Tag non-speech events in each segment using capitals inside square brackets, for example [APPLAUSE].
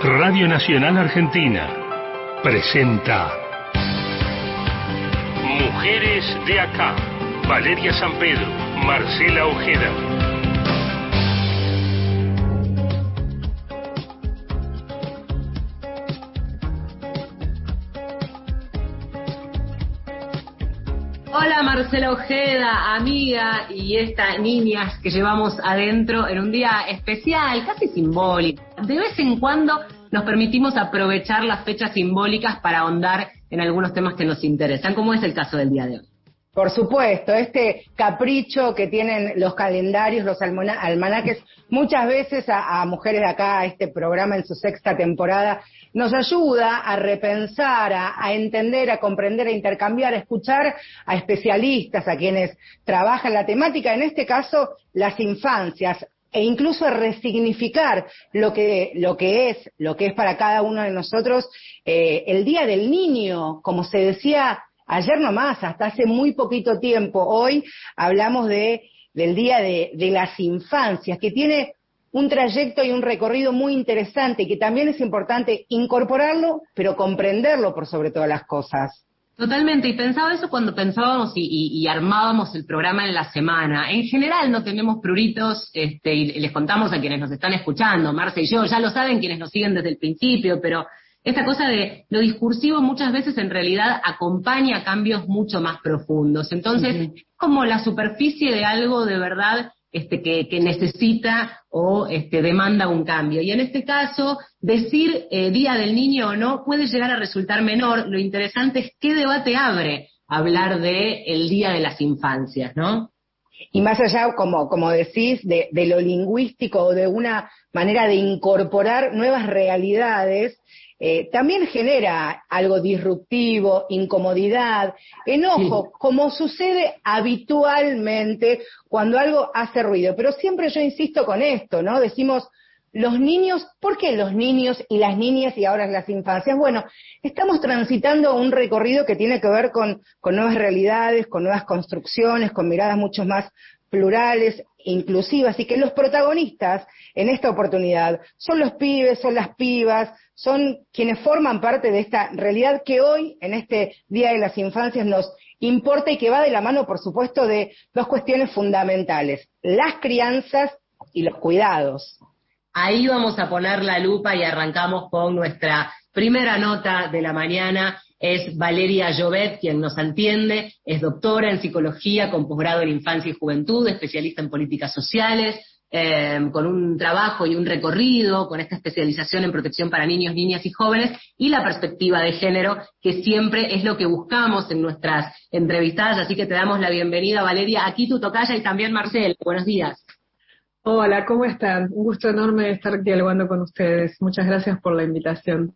Radio Nacional Argentina presenta Mujeres de Acá. Valeria San Pedro, Marcela Ojeda. Hola Marcela Ojeda, amiga y estas niñas que llevamos adentro en un día especial, casi simbólico. De vez en cuando nos permitimos aprovechar las fechas simbólicas para ahondar en algunos temas que nos interesan, como es el caso del día de hoy. Por supuesto, este capricho que tienen los calendarios, los almanaques, muchas veces a, mujeres de acá, a este programa en su sexta temporada, nos ayuda a repensar, a, a, entender, a comprender, a intercambiar, a escuchar a especialistas, a quienes trabajan la temática, en este caso las infancias, e incluso resignificar lo que, lo que es, lo que es para cada uno de nosotros eh, el Día del Niño, como se decía ayer nomás, hasta hace muy poquito tiempo. Hoy hablamos de, del Día de, de las Infancias, que tiene un trayecto y un recorrido muy interesante que también es importante incorporarlo, pero comprenderlo por sobre todas las cosas. Totalmente, y pensaba eso cuando pensábamos y, y, y, armábamos el programa en la semana. En general no tenemos pruritos, este, y les contamos a quienes nos están escuchando, Marce y yo, ya lo saben quienes nos siguen desde el principio, pero esta cosa de lo discursivo muchas veces en realidad acompaña cambios mucho más profundos. Entonces, uh -huh. como la superficie de algo de verdad este, que, necesita o este, demanda un cambio. Y en este caso, decir eh, Día del Niño o no puede llegar a resultar menor. Lo interesante es qué debate abre hablar de el Día de las Infancias, ¿no? Y más allá, como, como decís, de, de lo lingüístico o de una manera de incorporar nuevas realidades, eh, también genera algo disruptivo, incomodidad, enojo, sí. como sucede habitualmente cuando algo hace ruido. Pero siempre yo insisto con esto, ¿no? Decimos, los niños, ¿por qué los niños y las niñas y ahora las infancias? Bueno, estamos transitando un recorrido que tiene que ver con, con nuevas realidades, con nuevas construcciones, con miradas mucho más plurales, inclusivas, y que los protagonistas en esta oportunidad son los pibes, son las pibas, son quienes forman parte de esta realidad que hoy, en este Día de las Infancias, nos importa y que va de la mano, por supuesto, de dos cuestiones fundamentales, las crianzas y los cuidados. Ahí vamos a poner la lupa y arrancamos con nuestra primera nota de la mañana. Es Valeria Llobet quien nos entiende, es doctora en psicología con posgrado en infancia y juventud, especialista en políticas sociales, eh, con un trabajo y un recorrido, con esta especialización en protección para niños, niñas y jóvenes, y la perspectiva de género, que siempre es lo que buscamos en nuestras entrevistadas. Así que te damos la bienvenida, Valeria. Aquí tu tocaya y también Marcel. Buenos días. Hola, ¿cómo están? Un gusto enorme estar dialogando con ustedes. Muchas gracias por la invitación.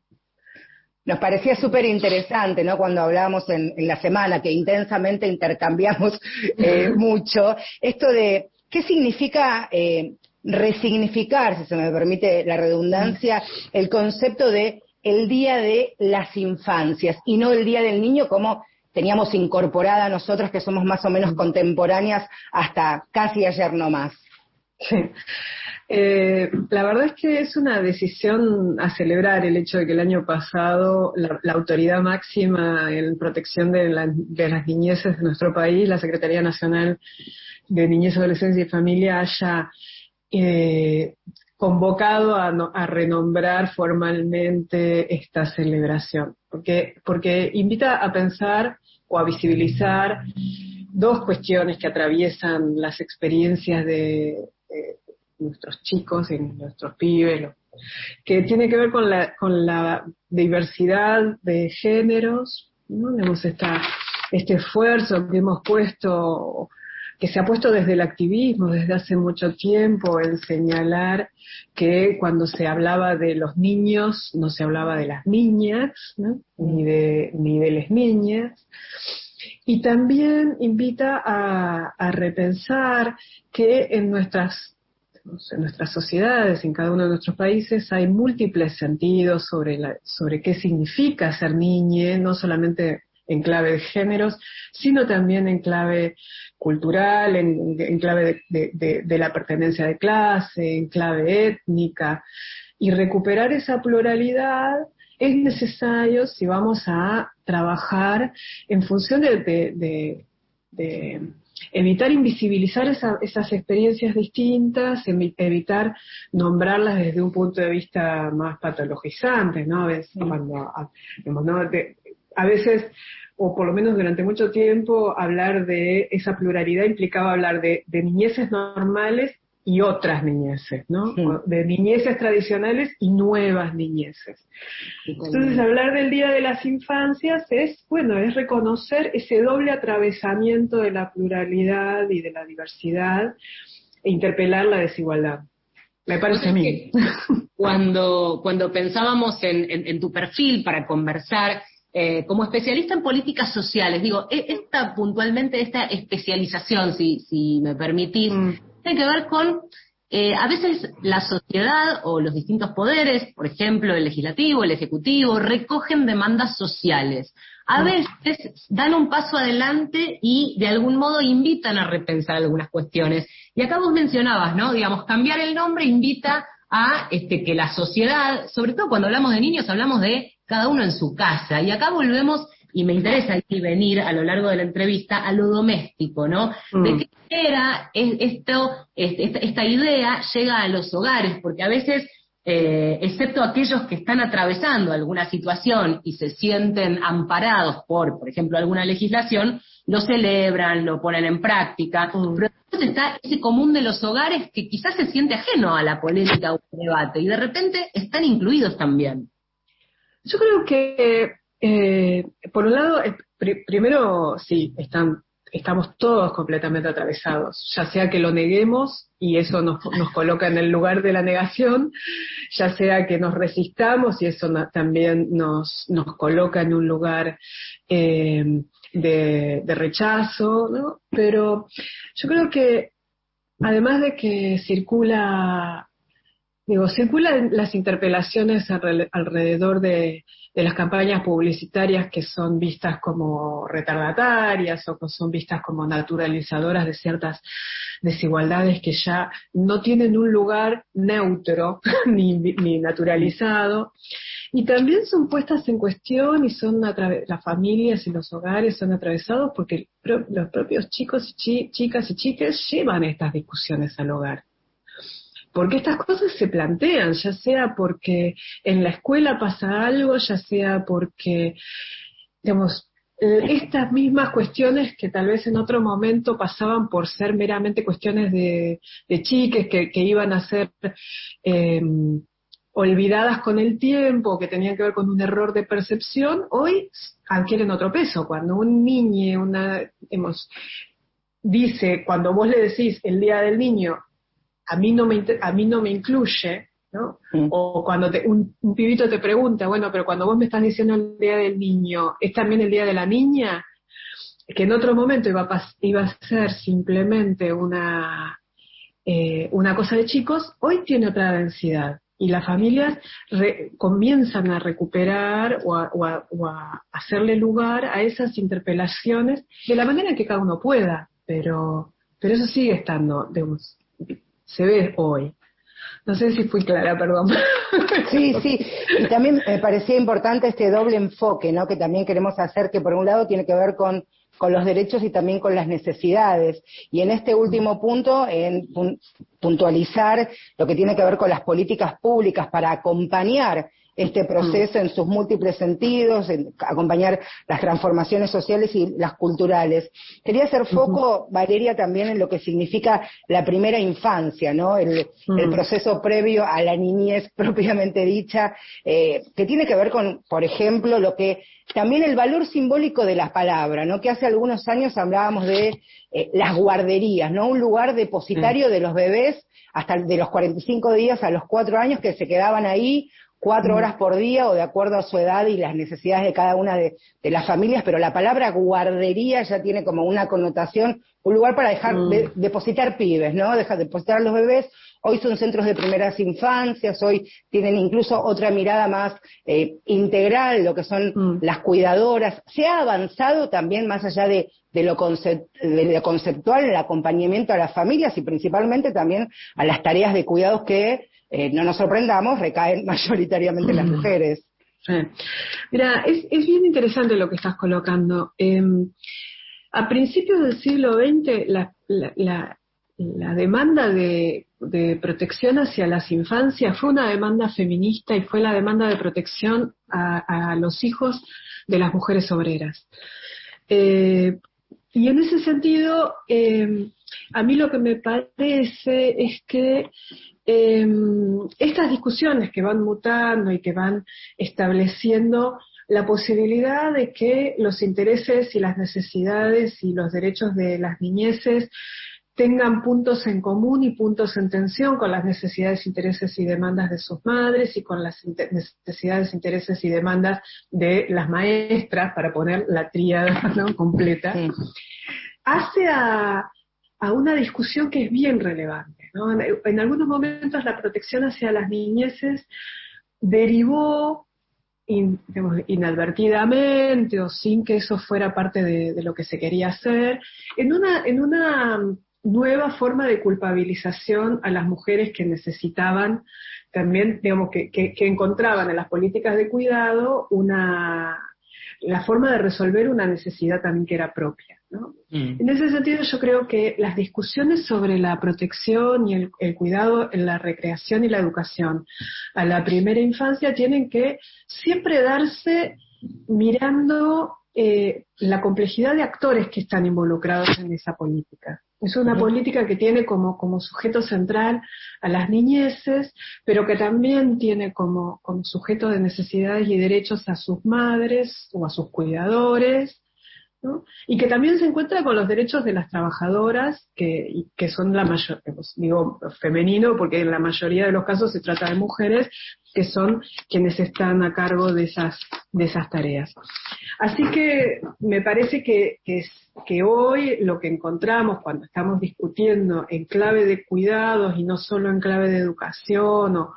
Nos parecía súper interesante, ¿no? Cuando hablábamos en, en, la semana, que intensamente intercambiamos eh, [LAUGHS] mucho, esto de qué significa eh, resignificar, si se me permite la redundancia, el concepto de el día de las infancias y no el día del niño como teníamos incorporada nosotros que somos más o menos contemporáneas hasta casi ayer no más. Sí. Eh, la verdad es que es una decisión a celebrar el hecho de que el año pasado la, la autoridad máxima en protección de, la, de, las niñeces de nuestro país, la Secretaría Nacional de Niñez, Adolescencia y Familia, haya eh, convocado a, no, a, renombrar formalmente esta celebración, porque, porque invita a pensar o a visibilizar dos cuestiones que atraviesan las experiencias de, de nuestros chicos y nuestros pibes, que tiene que ver con la, con la diversidad de géneros, ¿no? Tenemos esta, este esfuerzo que hemos puesto, que se ha puesto desde el activismo, desde hace mucho tiempo, en señalar que cuando se hablaba de los niños, no se hablaba de las niñas, ni, de, las niñas, y también invita a, repensar que en nuestras en nuestras sociedades, en cada uno de nuestros países, hay múltiples sentidos sobre, sobre qué significa ser niña, no solamente en clave de géneros, sino también en clave cultural, en, en clave de, de, de, de, la pertenencia de clase, en clave étnica. Y recuperar esa pluralidad es necesario si vamos a trabajar en función de, evitar invisibilizar esas experiencias distintas, evitar nombrarlas desde un punto de vista más patologizante, ¿no? A veces, cuando, a veces o por lo menos durante mucho tiempo, hablar de esa pluralidad implicaba hablar de, niñeces normales y otras niñeces, ¿no? De niñeces tradicionales y nuevas niñeces. Entonces, hablar del Día de las Infancias es, bueno, es reconocer ese doble atravesamiento de la pluralidad y de la diversidad e interpelar la desigualdad. Me parece a mí. Cuando, cuando pensábamos en tu perfil para conversar, eh, como especialista en políticas sociales, digo, e, esta puntualmente, esta especialización, si, si me permitís, mm. tiene que ver con, eh, a veces la sociedad o los distintos poderes, por ejemplo, el legislativo, el ejecutivo, recogen demandas sociales. A mm. veces dan un paso adelante y de algún modo invitan a repensar algunas cuestiones. Y acá vos mencionabas, ¿no? Digamos, cambiar el nombre invita a este, que la sociedad, sobre todo cuando hablamos de niños, hablamos de cada uno en su casa. Y acá volvemos, y me interesa aquí venir a lo largo de la entrevista, a lo doméstico, ¿no? De mm. qué manera esto, esta, idea llega a los hogares, porque a veces eh, excepto aquellos que están atravesando alguna situación y se sienten amparados por, por ejemplo, alguna legislación, lo celebran, lo ponen en práctica. Mm. Pero entonces está ese común de los hogares que quizás se siente ajeno a la política o al debate y de repente están incluidos también. Yo creo que, eh, por un lado, primero, sí, están, estamos todos completamente atravesados, ya sea que lo neguemos y eso nos, nos coloca en el lugar de la negación, ya sea que nos resistamos y eso también nos, nos coloca en un lugar eh, de, de rechazo, ¿no? Pero yo creo que además de que circula Digo, circulan las interpelaciones alrededor de, las campañas publicitarias que son vistas como retardatarias o que son vistas como naturalizadoras de ciertas desigualdades que ya no tienen un lugar neutro [LAUGHS] ni, naturalizado. Y también son puestas en cuestión y son las familias y los hogares son atravesados porque los propios chicos y chicas y chiques llevan estas discusiones al hogar porque estas cosas se plantean, ya sea porque en la escuela pasa algo, ya sea porque, digamos, estas mismas cuestiones que tal vez en otro momento pasaban por ser meramente cuestiones de, chiques que, iban a ser em, olvidadas con el tiempo, que tenían que ver con un error de percepción, hoy adquieren otro peso. Cuando un niño, una, digamos, dice, cuando vos le decís el día del niño, a mí no me, a mí no me incluye, ¿no? Mm. O cuando un, pibito te pregunta, bueno, pero cuando vos me estás diciendo el día del niño, ¿es también el día de la niña? Que en otro momento iba a, iba a ser simplemente una, eh, una cosa de chicos, hoy tiene otra densidad. Y las familias comienzan a recuperar o a, o a hacerle lugar a esas interpelaciones de la manera que cada uno pueda, pero, pero eso sigue estando, digamos, se ve hoy. No sé si fui clara, perdón. Sí, sí, y también me parecía importante este doble enfoque, ¿no? Que también queremos hacer, que por un lado tiene que ver con, con los derechos y también con las necesidades. Y en este último punto, en puntualizar lo que tiene que ver con las políticas públicas para acompañar este proceso en sus múltiples sentidos, en acompañar las transformaciones sociales y las culturales. Quería hacer foco, Valeria, también en lo que significa la primera infancia, ¿no? El, proceso previo a la niñez [LAUGHS] propiamente dicha, eh, que tiene que ver con, por ejemplo, lo que también el valor simbólico de la palabra, ¿no? Que hace algunos años hablábamos de eh, las guarderías, ¿no? Un lugar depositario de los bebés hasta de los 45 días a los 4 años que se quedaban ahí cuatro horas por día o de acuerdo a su edad y las necesidades de cada una de, las familias, pero la palabra guardería ya tiene como una connotación, un lugar para dejar de, depositar pibes, ¿no? Dejar de depositar a los bebés. Hoy son centros de primeras infancias, hoy tienen incluso otra mirada más eh, integral, lo que son mm. las cuidadoras. Se ha avanzado también más allá de, de lo, de lo conceptual, el acompañamiento a las familias y principalmente también a las tareas de cuidados que eh, no nos sorprendamos, recaen [LAUGHS] mayoritariamente las mujeres. Mira, es, bien interesante lo que estás colocando. Em, a principios del siglo XX, la, demanda de, protección hacia las infancias fue una demanda feminista y fue la demanda de protección a, los hijos de las mujeres obreras. Eh, y en ese sentido, em, a mí lo que me parece es que em, estas discusiones que van mutando y que van estableciendo la posibilidad de que los intereses y las necesidades y los derechos de las niñeces tengan puntos en común y puntos en tensión con las necesidades, intereses y demandas de sus madres y con las necesidades, intereses y demandas de las maestras, para poner la tríada completa, hace a, una discusión que es bien relevante. En, algunos momentos la protección hacia las niñeces derivó inadvertidamente o sin que eso fuera parte de, lo que se quería hacer, en una, nueva forma de culpabilización a las mujeres que necesitaban también, digamos, que, encontraban en las políticas de cuidado una la forma de resolver una necesidad también que era propia. ¿no? Mm. En ese sentido, yo creo que las discusiones sobre la protección y el, el, cuidado en la recreación y la educación a la primera infancia tienen que siempre darse mirando eh, la complejidad de actores que están involucrados en esa política. Es una política que tiene como, como sujeto central a las niñeces, pero que también tiene como, como sujeto de necesidades y derechos a sus madres o a sus cuidadores, y que también se encuentra con los derechos de las trabajadoras, que, que son la mayor, digo femenino, porque en la mayoría de los casos se trata de mujeres, que son quienes están a cargo de esas, de esas tareas. Así que me parece que, que, que hoy lo que encontramos cuando estamos discutiendo en clave de cuidados y no solo en clave de educación o,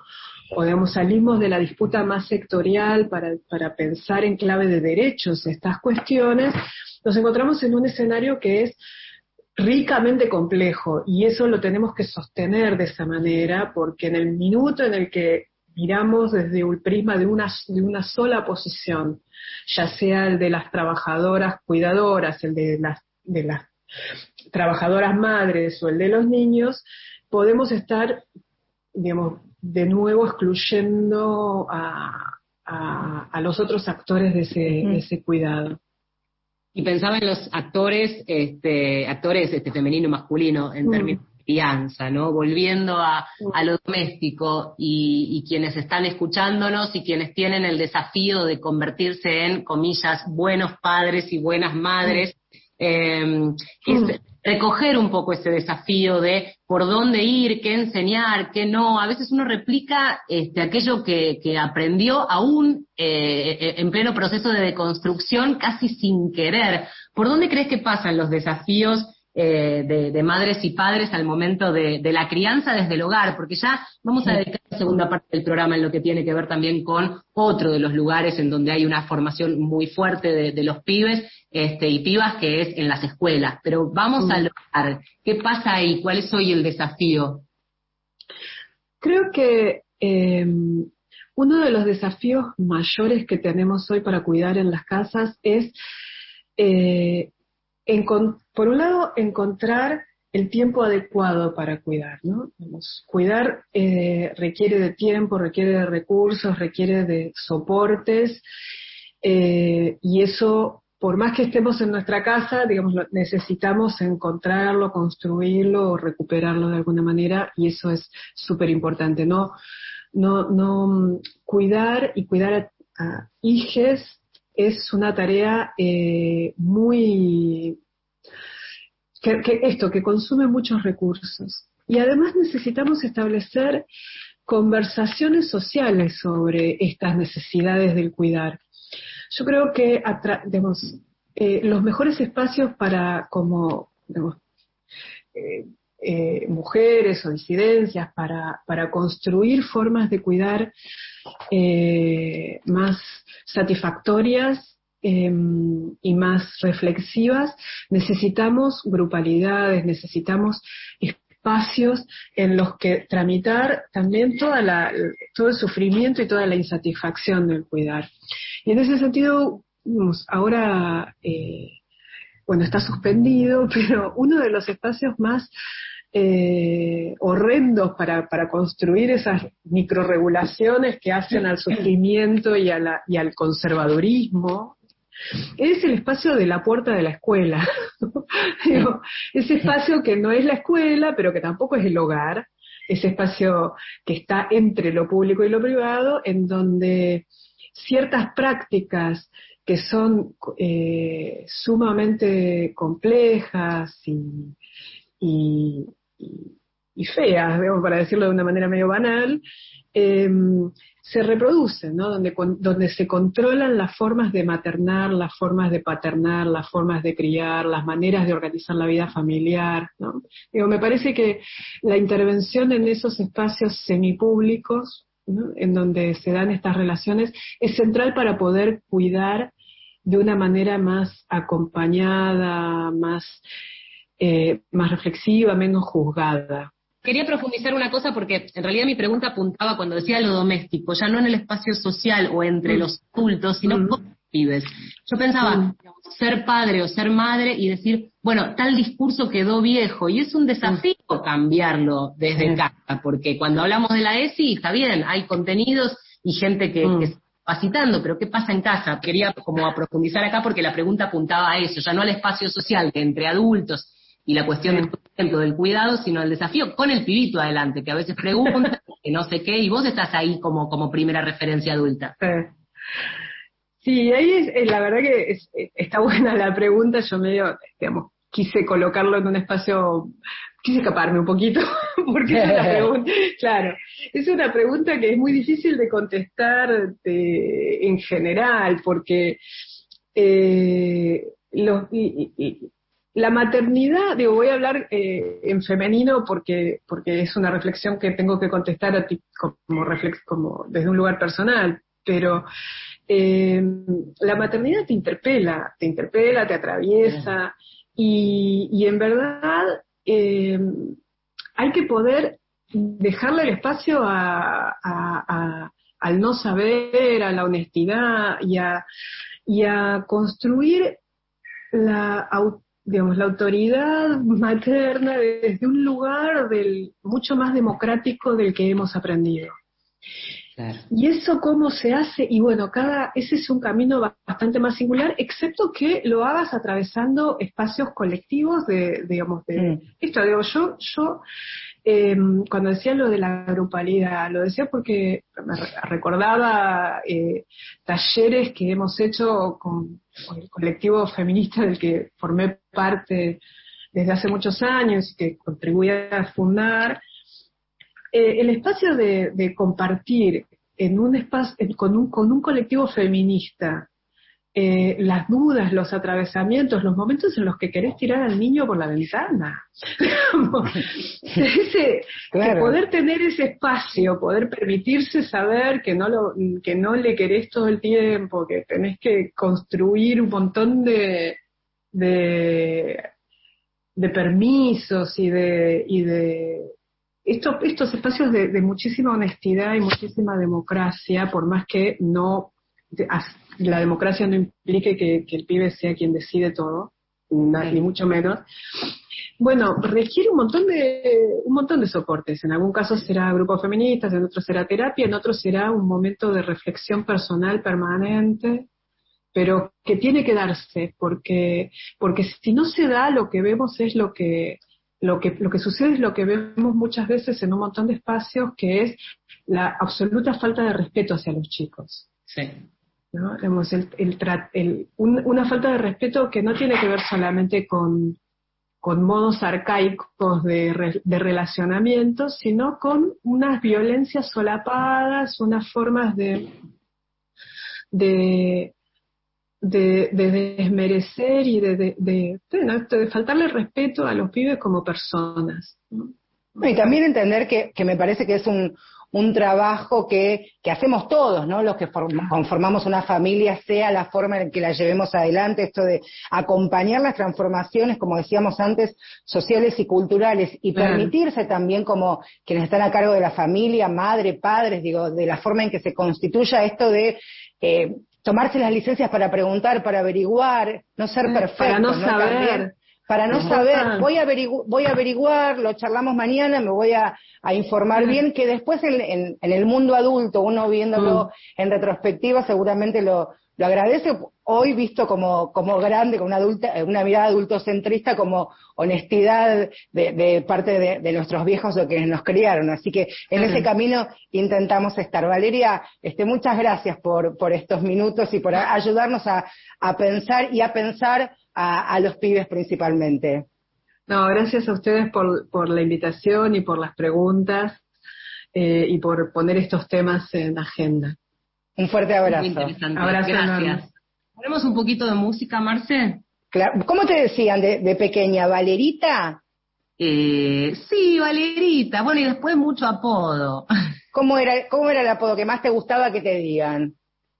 o digamos, salimos de la disputa más sectorial para, para pensar en clave de derechos estas cuestiones, nos encontramos en un escenario que es ricamente complejo y eso lo tenemos que sostener de esa manera porque en el minuto en el que miramos desde un prisma de una, de una sola posición, ya sea el de las trabajadoras cuidadoras, el de las, de las trabajadoras madres o el de los niños, podemos estar, digamos, de nuevo excluyendo a, a, los otros actores de ese, de ese cuidado. Y pensaba en los actores, este, actores este, femenino y masculino en mm. términos de crianza, ¿no? Volviendo a, a lo doméstico y, y, quienes están escuchándonos y quienes tienen el desafío de convertirse en, comillas, buenos padres y buenas madres. Eh, recoger un poco ese desafío de por dónde ir, qué enseñar, qué no. A veces uno replica este, aquello que, que aprendió aún eh, eh, en pleno proceso de deconstrucción, casi sin querer. ¿Por dónde crees que pasan los desafíos eh, de, madres y padres al momento de, la crianza desde el hogar, porque ya vamos a dedicar la segunda parte del programa en lo que tiene que ver también con otro de los lugares en donde hay una formación muy fuerte de, los pibes este, y pibas, que es en las escuelas. Pero vamos al hogar. ¿Qué pasa ahí? ¿Cuál es hoy el desafío? Creo que em, uno de los desafíos mayores que tenemos hoy para cuidar en las casas es eh, por un lado, encontrar el tiempo adecuado para cuidar, ¿no? cuidar eh, requiere de tiempo, requiere de recursos, requiere de soportes, eh, y eso, por más que estemos en nuestra casa, digamos, necesitamos encontrarlo, construirlo o recuperarlo de alguna manera, y eso es súper importante, ¿no? No, no, cuidar y cuidar a, a hijes es una tarea eh, muy, que, esto, que consume muchos recursos. Y además necesitamos establecer conversaciones sociales sobre estas necesidades del cuidar. Yo creo que digamos, eh, los mejores espacios para, como eh, eh, mujeres o disidencias, para, para, construir formas de cuidar más satisfactorias em, y más reflexivas, necesitamos grupalidades, necesitamos espacios en los que tramitar también toda la, todo el sufrimiento y toda la insatisfacción del cuidar. Y en ese sentido, ahora, eh, bueno, está suspendido, [LAUGHS] pero uno de los espacios más eh, horrendos para, para, construir esas microregulaciones que hacen al sufrimiento y, al conservadurismo, es el espacio de la puerta de la escuela. [LAUGHS] ese espacio que no es la escuela, pero que tampoco es el hogar, ese espacio que está entre lo público y lo privado, en donde ciertas prácticas que son eh, sumamente complejas y, feas, para decirlo de una manera medio banal, em, se reproducen, ¿no? Donde, donde se controlan las formas de maternar, las formas de paternar, las formas de criar, las maneras de organizar la vida familiar, ¿no? Digo, me parece que la intervención en esos espacios semipúblicos, ¿no? en donde se dan estas relaciones, es central para poder cuidar de una manera más acompañada, más eh, más reflexiva, menos juzgada. Quería profundizar una cosa porque en realidad mi pregunta apuntaba cuando decía lo doméstico, ya no en el espacio social o entre mm. los cultos, sino mm. con los pibes. Yo pensaba mm. ser padre o ser madre y decir, bueno, tal discurso quedó viejo y es un desafío cambiarlo desde casa, porque cuando hablamos de la ESI, está bien, hay contenidos y gente que, que está capacitando, pero ¿qué pasa en casa? Quería como profundizar acá porque la pregunta apuntaba a eso, ya no al espacio social que entre adultos y la cuestión, por ejemplo, del cuidado, sino el desafío con el pibito adelante, que a veces pregunta, [LAUGHS] que no sé qué, y vos estás ahí como, como primera referencia adulta. Sí, ahí es, la verdad que está buena la pregunta, yo medio, digamos, quise colocarlo en un espacio, quise escaparme un poquito, [LAUGHS] porque es una pregunta, [LAUGHS] claro, es una pregunta que es muy difícil de contestar en general, porque eh, los, la maternidad, digo, voy a hablar eh, en femenino porque, porque es una reflexión que tengo que contestar a ti como, reflex, como desde un lugar personal, pero eh, la maternidad te interpela, te interpela, te atraviesa y, y en verdad eh, hay que poder dejarle el espacio a, al no saber, a la honestidad y a, y a construir la digamos, la autoridad materna desde un lugar del, mucho más democrático del que hemos aprendido. Y eso cómo se hace, y bueno, cada, ese es un camino bastante más singular, excepto que lo hagas atravesando espacios colectivos de, digamos, de mm. esto, digo, yo, yo eh, cuando decía lo de la grupalidad, lo decía porque me recordaba eh, talleres que hemos hecho con, el colectivo feminista del que formé parte desde hace muchos años y que contribuí a fundar. Eh, el espacio de, de, compartir en un espacio, con, un, con un colectivo feminista eh, las dudas, los atravesamientos, los momentos en los que querés tirar al niño por la ventana. [LAUGHS] [LAUGHS] ese, poder tener ese espacio, poder permitirse saber que no, lo, que no le querés todo el tiempo, que tenés que construir un montón de, de, de permisos y de, y de estos, estos espacios de, de muchísima honestidad y muchísima democracia, por más que no la democracia no implique que, el pibe sea quien decide todo, ni mucho menos. Bueno, requiere un montón de un montón de soportes. En algún caso será grupos feministas, en otro será terapia, en otro será un momento de reflexión personal permanente, pero que tiene que darse porque porque si no se da lo que vemos es lo que lo que lo que sucede es lo que vemos muchas veces en un montón de espacios que es la absoluta falta de respeto hacia los chicos. Sí. ¿No? el, una falta de respeto que no tiene que ver solamente con, con modos arcaicos de, de, relacionamiento, sino con unas violencias solapadas, unas formas de, de, de, desmerecer y de, de, de, faltarle respeto a los pibes como personas. Y también entender que, que me parece que es un, un trabajo que, que hacemos todos, ¿no? Los que conformamos una familia, sea la forma en que la llevemos adelante, esto de acompañar las transformaciones, como decíamos antes, sociales y culturales, y permitirse también como quienes están a cargo de la familia, madre, padres, digo, de la forma en que se constituya esto de eh, tomarse las licencias para preguntar, para averiguar, no ser perfecto. Para no, saber. Para no saber, voy a, voy a averiguar, lo charlamos mañana, me voy a, informar bien, que después en, el mundo adulto, uno viéndolo mm. en retrospectiva, seguramente lo, lo agradece hoy visto como, como grande, con una, adulta, una mirada adultocentrista, como honestidad de, parte de, nuestros viejos o que nos criaron. Así que en ese camino intentamos estar. Valeria, este, muchas gracias por, por estos minutos y por ayudarnos a, pensar y a pensar a, los pibes principalmente. No, gracias a ustedes por, por la invitación y por las preguntas eh, y por poner estos temas en agenda. Un fuerte abrazo. Muy interesante. Gracias. ¿Ponemos un poquito de música, Marce? Claro. ¿Cómo te decían de, pequeña? ¿Valerita? Eh, sí, Valerita. Bueno, y después mucho apodo. ¿Cómo era, ¿Cómo era el apodo que más te gustaba que te digan?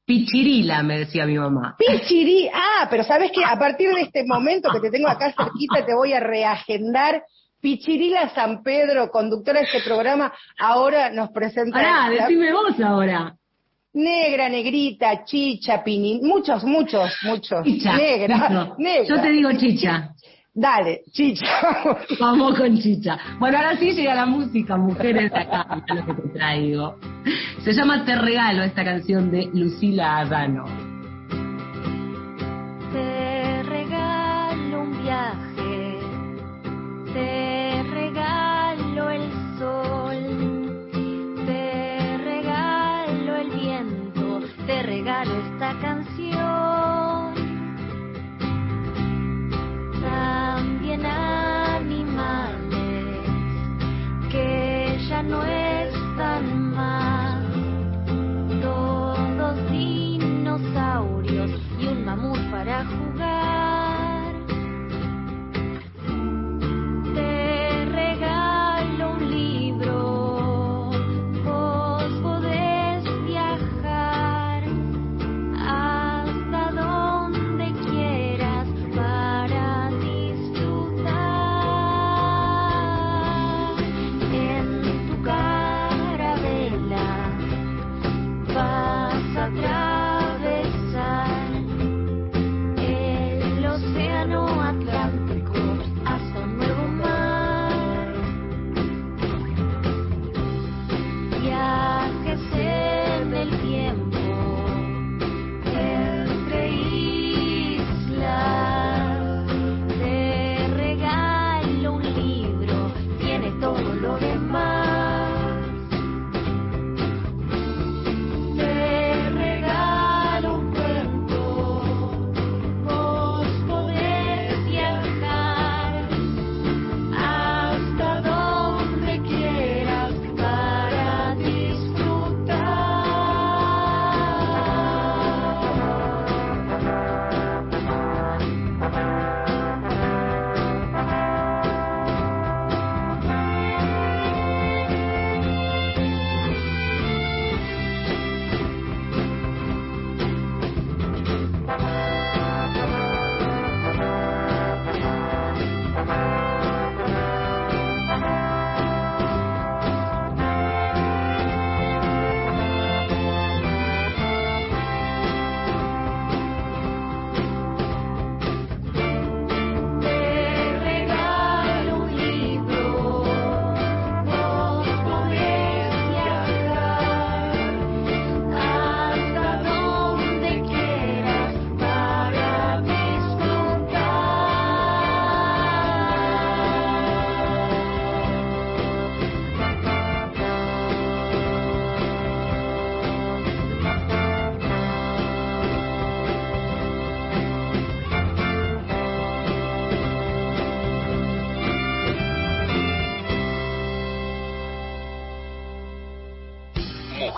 Pichirila, me decía mi mamá. Pichirila. Ah, pero sabes que a partir de este momento que te tengo acá cerquita, te voy a reagendar. Pichirila San Pedro, conductora de este programa, ahora nos presenta. Ah, decime vos ahora negra, negrita, chicha, pini, muchos, muchos, muchos. Chicha. Negra, negra. Yo te digo chicha. Dale, chicha. [LAUGHS] Vamos con chicha. Bueno, ahora sí llega la música, mujeres de acá, lo que te traigo. Se llama Te regalo esta canción de Lucila Adano. Mamut para jugar.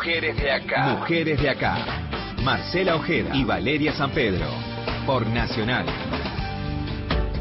De acá. Mujeres de acá. Marcela Ojeda y Valeria San Pedro. Por Nacional.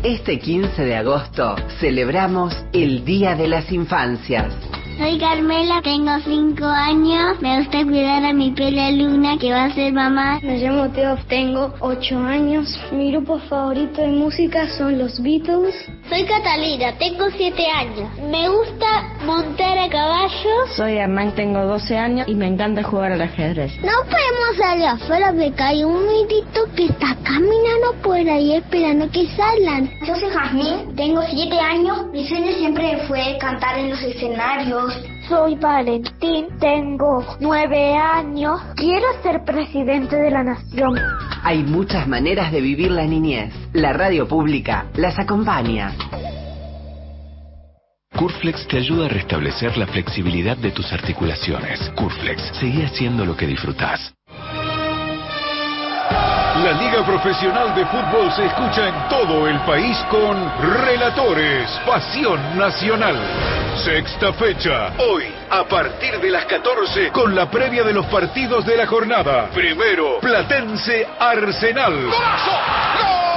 Este 15 de agosto celebramos el Día de las Infancias. Soy Carmela, tengo 5 años. Me gusta cuidar a mi pele Luna, que va a ser mamá. Me llamo Teo, tengo 8 años. Mi grupo favorito de música son los Beatles. Soy Catalina, tengo 7 años. Me gusta montar a caballo. Soy Hernán, tengo 12 años y me encanta jugar al ajedrez. No podemos salir afuera porque hay un mitito que está caminando por ahí esperando que salgan. Yo soy Jazmín, tengo 7 años. Mi sueño siempre fue cantar en los escenarios. Soy Valentín, tengo 9 años. Quiero ser presidente de la nación. Hay muchas maneras de vivir la niñez. La radio pública las acompaña. Curflex te ayuda a restablecer la flexibilidad de tus articulaciones. Curflex, seguí haciendo lo que disfrutás. La Liga Profesional de Fútbol se escucha en todo el país con Relatores, Pasión Nacional. Sexta fecha, hoy, a partir de las 14, con la previa de los partidos de la jornada. Primero, Platense Arsenal.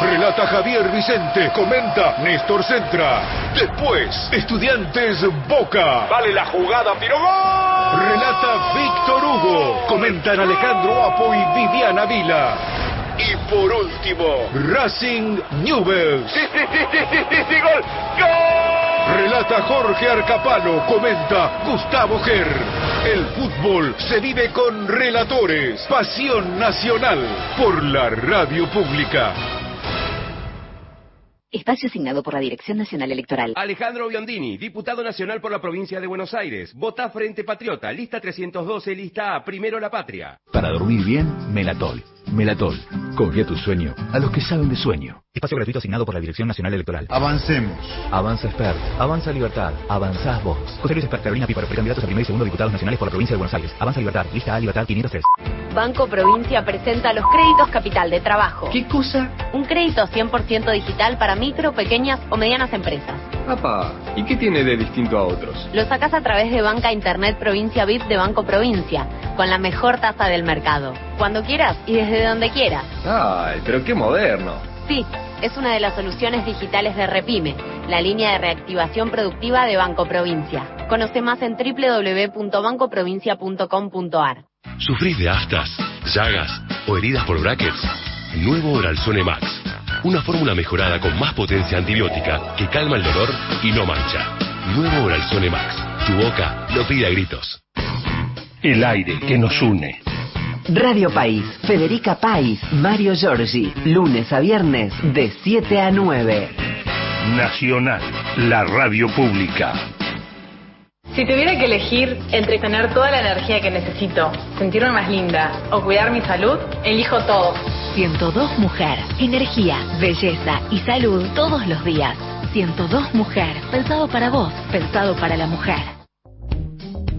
Relata Javier Vicente, comenta Néstor Centra. Después, Estudiantes Boca. Vale la jugada, tiro gol. Relata Víctor Hugo, comentan Alejandro Apo y Viviana Vila. Y por último, Racing Newells. Sí, sí, sí, sí, sí, sí, gol. ¡Gol! Relata Jorge Arcapalo, comenta Gustavo Ger. El fútbol se vive con relatores. Pasión nacional por la radio pública. Espacio asignado por la Dirección Nacional Electoral. Alejandro Biondini, diputado nacional por la provincia de Buenos Aires. Vota Frente Patriota, lista 312, lista A, Primero la Patria. Para dormir bien, Melatol. Melatol. Confía tu sueño a los que saben de sueño. Espacio gratuito asignado por la Dirección Nacional Electoral. Avancemos. Avanza Expert. Avanza Libertad. Avanzás vos. José Luis Expert, Carolina Píparo, precandidatos a primer y segundo diputados nacionales por la provincia de Buenos Aires. Avanza Libertad. Lista A, Libertad 503. Banco Provincia presenta los créditos capital de trabajo. ¿Qué cosa? Un crédito 100% digital para micro, pequeñas o medianas empresas. Papá, ¿y qué tiene de distinto a otros? Lo sacas a través de Banca Internet Provincia Bit de Banco Provincia, con la mejor tasa del mercado. Cuando quieras y desde donde quieras. Ay, pero qué moderno. Sí, es una de las soluciones digitales de Repime, la línea de reactivación productiva de Banco Provincia. Conoce más en www.bancoprovincia.com.ar. ¿Sufrís de aftas, llagas o heridas por brackets? Nuevo Oralzone Max. Una fórmula mejorada con más potencia antibiótica que calma el dolor y no mancha. Nuevo Oralzone Max. Tu boca lo pide a gritos. El aire que nos une. Radio País, Federica País, Mario Giorgi, lunes a viernes de 7 a 9. Nacional, la radio pública. Si tuviera que elegir entre tener toda la energía que necesito, sentirme más linda o cuidar mi salud, elijo todo. 102 Mujer. Energía, belleza y salud todos los días. 102 Mujer. Pensado para vos, pensado para la mujer.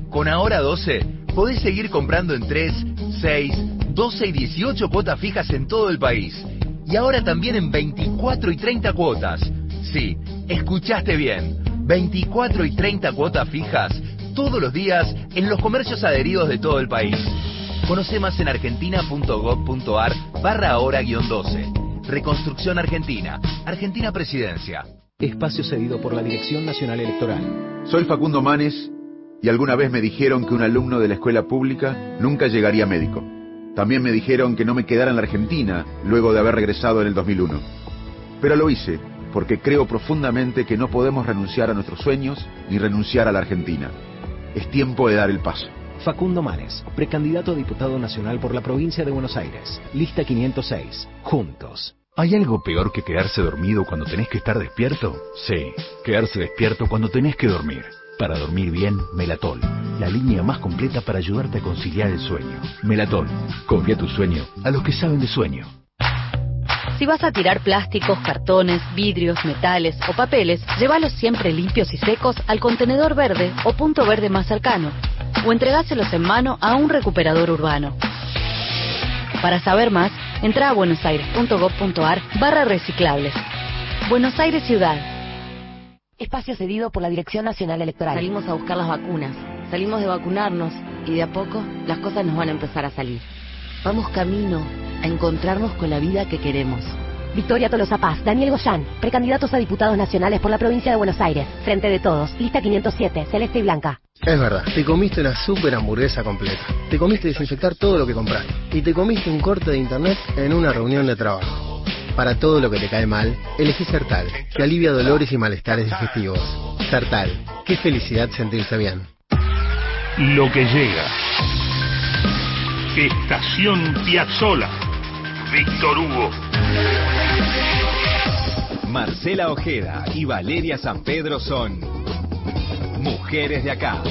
Con Ahora 12, podés seguir comprando en 3, 6, 12 y 18 cuotas fijas en todo el país. Y ahora también en 24 y 30 cuotas. Sí, escuchaste bien. 24 y 30 cuotas fijas todos los días en los comercios adheridos de todo el país. Conoce más en argentina.gov.ar barra ahora guion 12. Reconstrucción Argentina. Argentina Presidencia. Espacio cedido por la Dirección Nacional Electoral. Soy Facundo Manes y alguna vez me dijeron que un alumno de la escuela pública nunca llegaría médico. También me dijeron que no me quedara en la Argentina luego de haber regresado en el 2001. Pero lo hice porque creo profundamente que no podemos renunciar a nuestros sueños ni renunciar a la Argentina. Es tiempo de dar el paso. Facundo Manes, precandidato a diputado nacional por la provincia de Buenos Aires. Lista 506. Juntos. ¿Hay algo peor que quedarse dormido cuando tenés que estar despierto? Sí, quedarse despierto cuando tenés que dormir. Para dormir bien, Melatol, la línea más completa para ayudarte a conciliar el sueño. Melatol, confía tu sueño a los que saben de sueño. Si vas a tirar plásticos, cartones, vidrios, metales o papeles, llévalos siempre limpios y secos al contenedor verde o punto verde más cercano, o entregáselos en mano a un recuperador urbano. Para saber más, entra a buenosaires.gov.ar barra reciclables. Buenos Aires Ciudad. Espacio cedido por la Dirección Nacional Electoral. Salimos a buscar las vacunas, salimos de vacunarnos y de a poco las cosas nos van a empezar a salir. Vamos camino a encontrarnos con la vida que queremos. Victoria Tolosa Paz, Daniel Goyán, precandidatos a diputados nacionales por la provincia de Buenos Aires. Frente de todos, lista 507, celeste y blanca. Es verdad, te comiste una super hamburguesa completa. Te comiste desinfectar todo lo que compraste. Y te comiste un corte de internet en una reunión de trabajo. Para todo lo que te cae mal, elegí Sertal, que alivia dolores y malestares digestivos. Sertal, qué felicidad sentirse bien. Lo que llega. Estación Piazzola. Víctor Hugo. Marcela Ojeda y Valeria San Pedro son Mujeres de acá.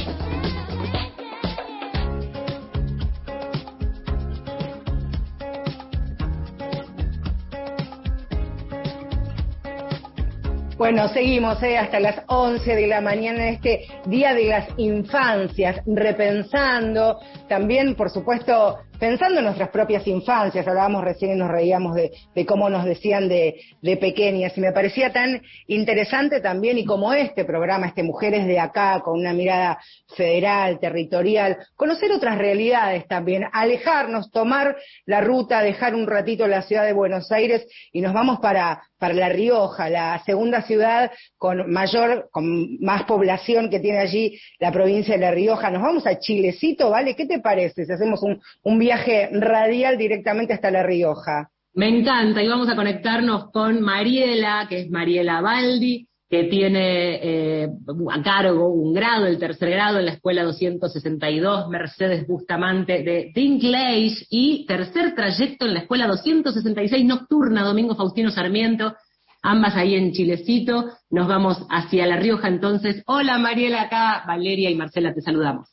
Bueno, seguimos eh, hasta las 11 de la mañana en este Día de las Infancias, repensando, también, por supuesto, pensando en nuestras propias infancias, hablábamos recién y nos reíamos de, cómo nos decían de, pequeñas, y me parecía tan interesante también, y como este programa, este Mujeres de Acá, con una mirada federal, territorial, conocer otras realidades también, alejarnos, tomar la ruta, dejar un ratito la ciudad de Buenos Aires y nos vamos para, para La Rioja, la segunda ciudad con mayor, con más población que tiene allí la provincia de La Rioja. Nos vamos a Chilecito, ¿vale? ¿Qué te parece si hacemos un, un viaje radial directamente hasta La Rioja. Me encanta, y vamos a conectarnos con Mariela, que es Mariela Baldi, que tiene eh, a cargo un grado, el tercer grado en la Escuela 262 Mercedes Bustamante de Dinklage y tercer trayecto en la Escuela 266 Nocturna Domingo Faustino Sarmiento, ambas ahí en Chilecito. Nos vamos hacia La Rioja entonces. Hola Mariela, acá Valeria y Marcela, te saludamos.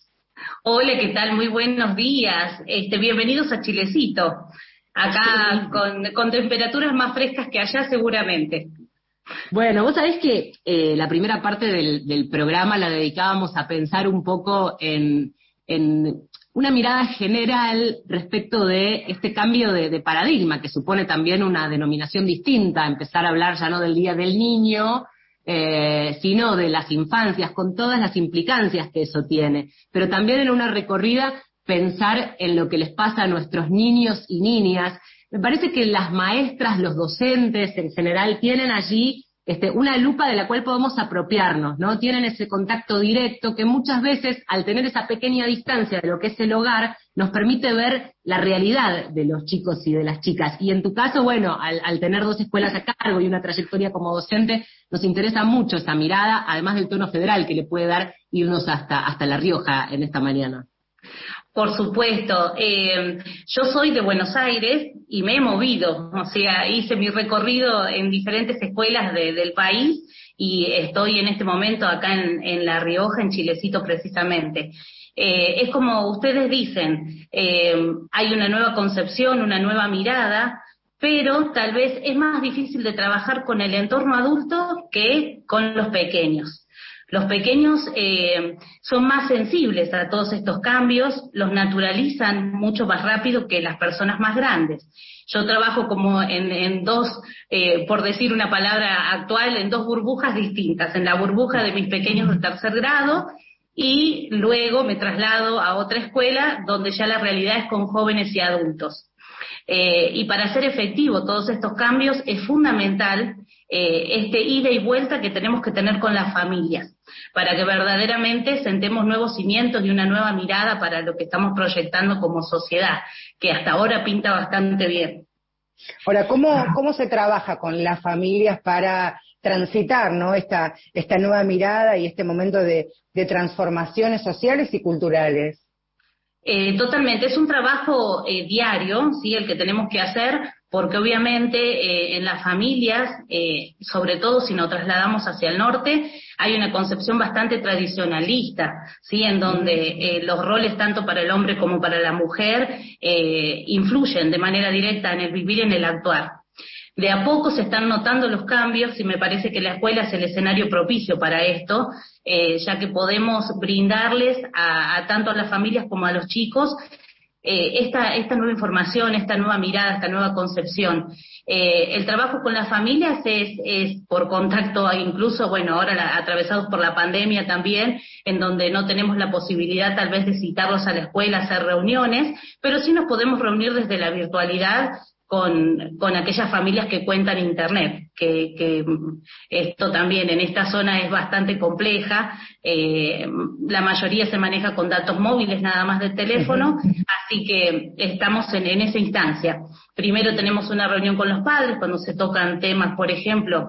Hola, ¿qué tal? Muy buenos días. Este, bienvenidos a Chilecito. Acá con, temperaturas más frescas que allá seguramente. Bueno, vos sabés que eh, la primera parte del, programa la dedicábamos a pensar un poco en, una mirada general respecto de este cambio de, paradigma que supone también una denominación distinta, empezar a hablar ya no del Día del Niño, eh, sino de las infancias, con todas las implicancias que eso tiene. Pero también en una recorrida pensar en lo que les pasa a nuestros niños y niñas. Me parece que las maestras, los docentes en general, tienen allí este, una lupa de la cual podemos apropiarnos, ¿no? Tienen ese contacto directo que muchas veces, al tener esa pequeña distancia de lo que es el hogar, nos permite ver la realidad de los chicos y de las chicas. Y en tu caso, bueno, al, tener dos escuelas a cargo y una trayectoria como docente, nos interesa mucho esa mirada, además del tono federal que le puede dar irnos hasta, hasta La Rioja en esta mañana. Por supuesto. Eh, yo soy de Buenos Aires y me he movido, o sea, hice mi recorrido en diferentes escuelas del país y estoy en este momento acá en, La Rioja, en Chilecito precisamente. Eh, es como ustedes dicen, eh, hay una nueva concepción, una nueva mirada, pero tal vez es más difícil de trabajar con el entorno adulto que con los pequeños. Los pequeños eh, son más sensibles a todos estos cambios, los naturalizan mucho más rápido que las personas más grandes. Yo trabajo como en, dos, eh, por decir una palabra actual, en dos burbujas distintas. En la burbuja de mis pequeños de tercer grado y luego me traslado a otra escuela donde ya la realidad es con jóvenes y adultos. Eh, y para hacer efectivo todos estos cambios es fundamental este ida y vuelta que tenemos que tener con las familias para que verdaderamente sentemos nuevos cimientos y una nueva mirada para lo que estamos proyectando como sociedad, que hasta ahora pinta bastante bien. Ahora, ¿cómo, cómo se trabaja con las familias para transitar ¿no? esta, esta nueva mirada y este momento de, transformaciones sociales y culturales? Eh, totalmente, es un trabajo eh, diario, sí, el que tenemos que hacer, porque obviamente eh, en las familias, sobre todo si nos trasladamos hacia el norte, hay una concepción bastante tradicionalista, ¿sí? En donde eh, los roles tanto para el hombre como para la mujer eh, influyen de manera directa en el vivir y en el actuar. De a poco se están notando los cambios y me parece que la escuela es el escenario propicio para esto, eh, ya que podemos brindarles a, tanto a las familias como a los chicos esta, esta nueva información, esta nueva mirada, esta nueva concepción. Eh, el trabajo con las familias es, por contacto, incluso, bueno, ahora atravesados por la pandemia también, en donde no tenemos la posibilidad tal vez de citarlos a la escuela, hacer reuniones, pero sí nos podemos reunir desde la virtualidad con, con aquellas familias que cuentan Internet, que, que esto también en esta zona es bastante compleja. Eh, la mayoría se maneja con datos móviles nada más de teléfono, así que estamos en, esa instancia. Primero tenemos una reunión con los padres cuando se tocan temas, por ejemplo,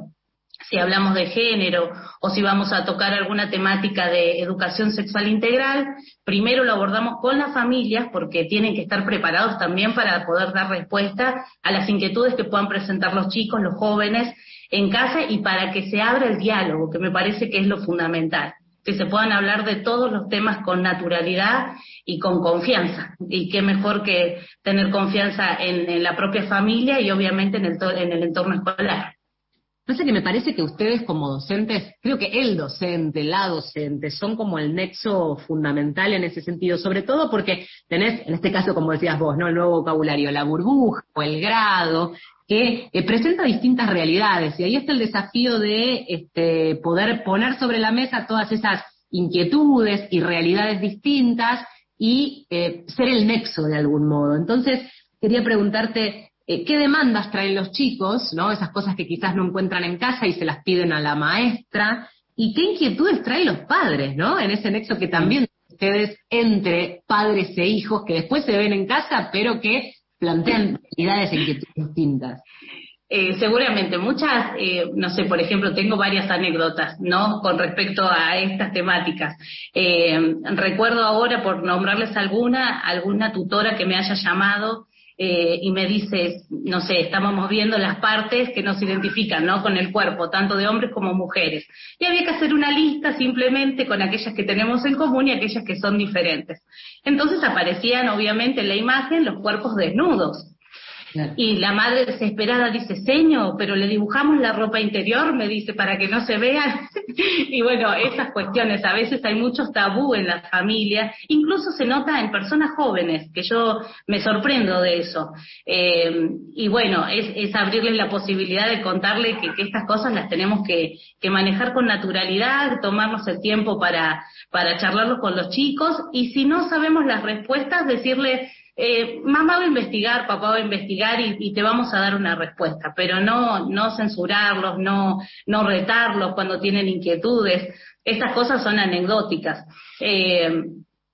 si hablamos de género o si vamos a tocar alguna temática de educación sexual integral, primero lo abordamos con las familias porque tienen que estar preparados también para poder dar respuesta a las inquietudes que puedan presentar los chicos, los jóvenes en casa y para que se abra el diálogo, que me parece que es lo fundamental, que se puedan hablar de todos los temas con naturalidad y con confianza. Y qué mejor que tener confianza en, la propia familia y obviamente en el, en el entorno escolar. No sé que me parece que ustedes como docentes, creo que el docente, la docente, son como el nexo fundamental en ese sentido, sobre todo porque tenés, en este caso, como decías vos, ¿no? El nuevo vocabulario, la burbuja o el grado, que eh, presenta distintas realidades. Y ahí está el desafío de este, poder poner sobre la mesa todas esas inquietudes y realidades distintas y eh, ser el nexo de algún modo. Entonces, quería preguntarte, eh, qué demandas traen los chicos, ¿no? Esas cosas que quizás no encuentran en casa y se las piden a la maestra, y qué inquietudes traen los padres, ¿no? En ese nexo que también ustedes entre padres e hijos que después se ven en casa, pero que plantean realidades e distintas. Eh, seguramente, muchas, eh, no sé, por ejemplo, tengo varias anécdotas, ¿no? Con respecto a estas temáticas. recuerdo ahora, por nombrarles alguna, alguna tutora que me haya llamado eh, y me dices, no sé, estábamos viendo las partes que nos identifican, ¿no? Con el cuerpo, tanto de hombres como mujeres. Y había que hacer una lista simplemente con aquellas que tenemos en común y aquellas que son diferentes. Entonces aparecían, obviamente, en la imagen los cuerpos desnudos. Y la madre desesperada dice, señor, pero le dibujamos la ropa interior, me dice, para que no se vean. [LAUGHS] y bueno, esas cuestiones, a veces hay muchos tabú en la familia, incluso se nota en personas jóvenes, que yo me sorprendo de eso. Eh, y bueno, es, es, abrirles la posibilidad de contarle que, estas cosas las tenemos que, manejar con naturalidad, tomarnos el tiempo para, para charlarlo con los chicos, y si no sabemos las respuestas, decirle, eh, mamá va a investigar, papá va a investigar y, te vamos a dar una respuesta, pero no, no censurarlos, no, no retarlos cuando tienen inquietudes. Estas cosas son anecdóticas. Eh,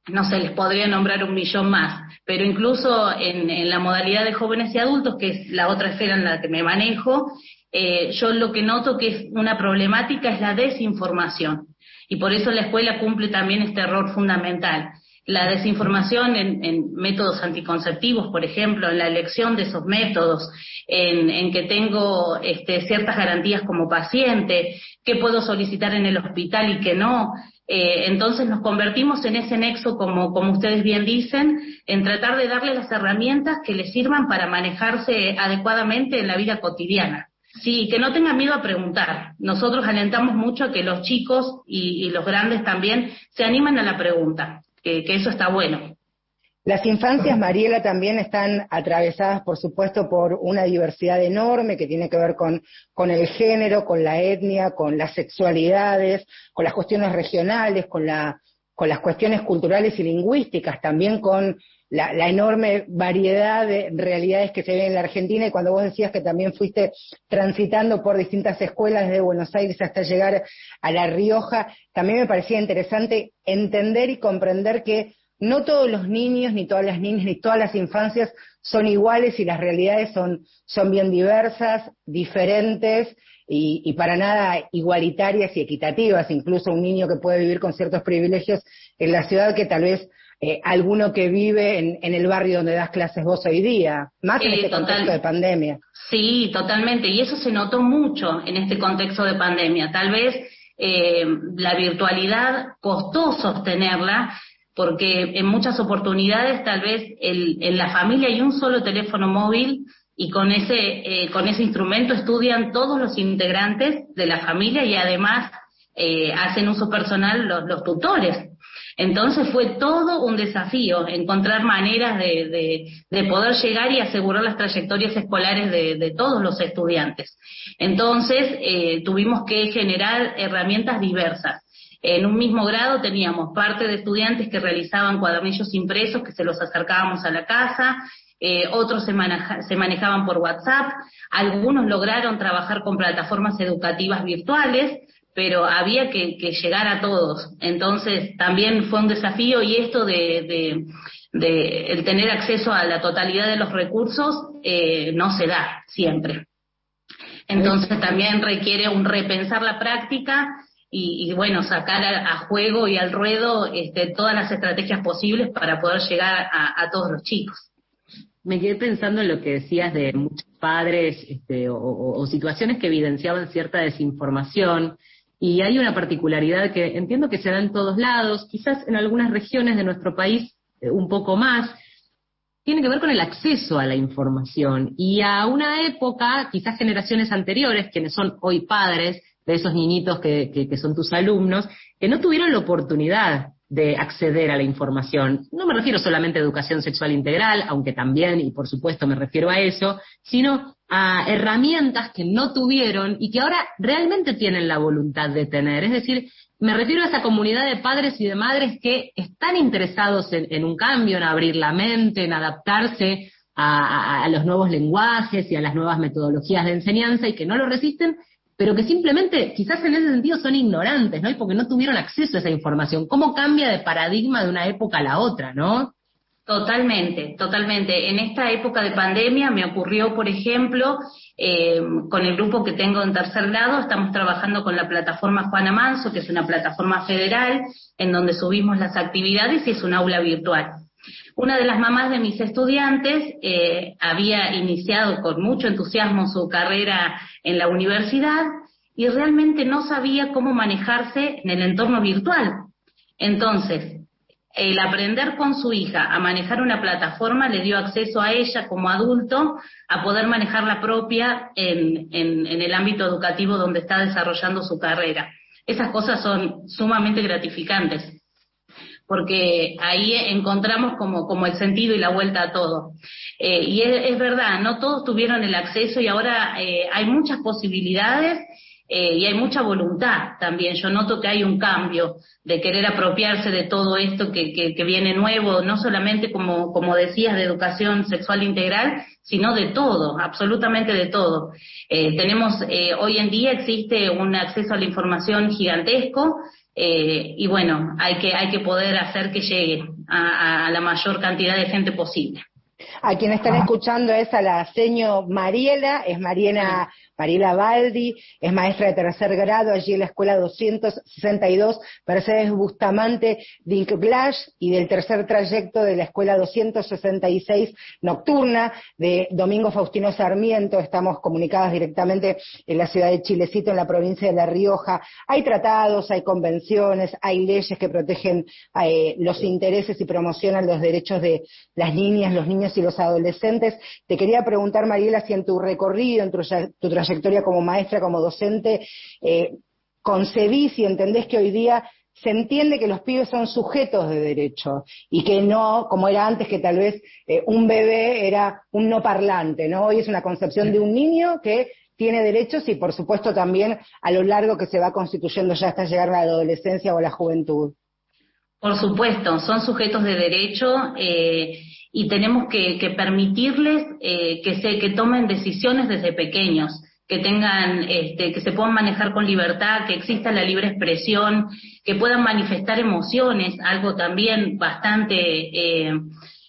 no se les podría nombrar un millón más, pero incluso en, la modalidad de jóvenes y adultos, que es la otra esfera en la que me manejo, eh, yo lo que noto que es una problemática es la desinformación. Y por eso la escuela cumple también este error fundamental la desinformación en, métodos anticonceptivos, por ejemplo, en la elección de esos métodos, en, que tengo este, ciertas garantías como paciente, que puedo solicitar en el hospital y que no. Eh, entonces nos convertimos en ese nexo, como, como ustedes bien dicen, en tratar de darle las herramientas que les sirvan para manejarse adecuadamente en la vida cotidiana. Sí, que no tengan miedo a preguntar. Nosotros alentamos mucho a que los chicos y los grandes también se animen a la pregunta que, eso está bueno. Las infancias, Mariela, también están atravesadas, por supuesto, por una diversidad enorme que tiene que ver con, con, el género, con la etnia, con las sexualidades, con las cuestiones regionales, con, la, con las cuestiones culturales y lingüísticas, también con la, enorme variedad de realidades que se ven en la Argentina. Y cuando vos decías que también fuiste transitando por distintas escuelas desde Buenos Aires hasta llegar a La Rioja, también me parecía interesante entender y comprender que no todos los niños, ni todas las niñas, ni todas las infancias son iguales y las realidades son, son bien diversas, diferentes y, y, para nada igualitarias y equitativas. Incluso un niño que puede vivir con ciertos privilegios en la ciudad que tal vez eh, alguno que vive en, en, el barrio donde das clases vos hoy día, más en este contexto de pandemia. Sí, totalmente. Y eso se notó mucho en este contexto de pandemia. Tal vez eh, la virtualidad costó sostenerla porque en muchas oportunidades tal vez el, en la familia hay un solo teléfono móvil y con ese, eh, con ese instrumento estudian todos los integrantes de la familia y además eh, hacen uso personal los, tutores. Entonces fue todo un desafío encontrar maneras de, de, de poder llegar y asegurar las trayectorias escolares de, de todos los estudiantes. Entonces eh, tuvimos que generar herramientas diversas. En un mismo grado teníamos parte de estudiantes que realizaban cuadernillos impresos que se los acercábamos a la casa, eh, otros se, se manejaban por WhatsApp, algunos lograron trabajar con plataformas educativas virtuales, pero había que, llegar a todos. Entonces también fue un desafío y esto de, el tener acceso a la totalidad de los recursos eh, no se da siempre. Entonces también requiere un repensar la práctica y, bueno, sacar a, juego y al ruedo este, todas las estrategias posibles para poder llegar a, todos los chicos. Me quedé pensando en lo que decías de muchos padres este, o, situaciones que evidenciaban cierta desinformación y hay una particularidad que entiendo que se da en todos lados, quizás en algunas regiones de nuestro país eh, un poco más, tiene que ver con el acceso a la información. Y a una época, quizás generaciones anteriores, quienes son hoy padres de esos niñitos que, que, son tus alumnos, que no tuvieron la oportunidad de acceder a la información. No me refiero solamente a educación sexual integral, aunque también, y por supuesto me refiero a eso, sino a herramientas que no tuvieron y que ahora realmente tienen la voluntad de tener. Es decir, me refiero a esa comunidad de padres y de madres que están interesados en, un cambio, en abrir la mente, en adaptarse a, los nuevos lenguajes y a las nuevas metodologías de enseñanza y que no lo resisten, pero que simplemente quizás en ese sentido son ignorantes, ¿no? Y porque no tuvieron acceso a esa información. ¿Cómo cambia de paradigma de una época a la otra, ¿no? Totalmente, totalmente. En esta época de pandemia me ocurrió, por ejemplo, eh, con el grupo que tengo en tercer grado, estamos trabajando con la plataforma Juana Manso, que es una plataforma federal en donde subimos las actividades y es un aula virtual. Una de las mamás de mis estudiantes eh, había iniciado con mucho entusiasmo su carrera en la universidad y realmente no sabía cómo manejarse en el entorno virtual. Entonces, el aprender con su hija a manejar una plataforma le dio acceso a ella como adulto a poder manejar la propia en, en, el ámbito educativo donde está desarrollando su carrera. Esas cosas son sumamente gratificantes, porque ahí encontramos como, como el sentido y la vuelta a todo. Eh, y es, verdad, no todos tuvieron el acceso y ahora eh, hay muchas posibilidades eh, y hay mucha voluntad también. Yo noto que hay un cambio de querer apropiarse de todo esto que, que, viene nuevo, no solamente como, como decías, de educación sexual integral, sino de todo, absolutamente de todo. Tenemos, eh, hoy en día existe un acceso a la información gigantesco, y bueno, hay que, hay que poder hacer que llegue a, a la mayor cantidad de gente posible. A quien están escuchando es a la seño Mariela, es Mariela Marila Baldi, es maestra de tercer grado allí en la escuela 262, Mercedes Bustamante Glash y del tercer trayecto de la escuela 266 nocturna de Domingo Faustino Sarmiento. Estamos comunicadas directamente en la ciudad de Chilecito, en la provincia de La Rioja. Hay tratados, hay convenciones, hay leyes que protegen eh, los intereses y promocionan los derechos de las niñas, los niños y los adolescentes. Te quería preguntar, Mariela, si en tu recorrido, en tu, tu trayectoria como maestra, como docente, eh, concebís y entendés que hoy día se entiende que los pibes son sujetos de derecho y que no, como era antes, que tal vez eh, un bebé era un no parlante, ¿no? Hoy es una concepción de un niño que tiene derechos y, por supuesto, también a lo largo que se va constituyendo ya hasta llegar a la adolescencia o a la juventud. Por supuesto, son sujetos de derecho. Eh, y tenemos que, permitirles eh, que, se, que tomen decisiones desde pequeños, que tengan, este, que se puedan manejar con libertad, que exista la libre expresión, que puedan manifestar emociones, algo también bastante eh,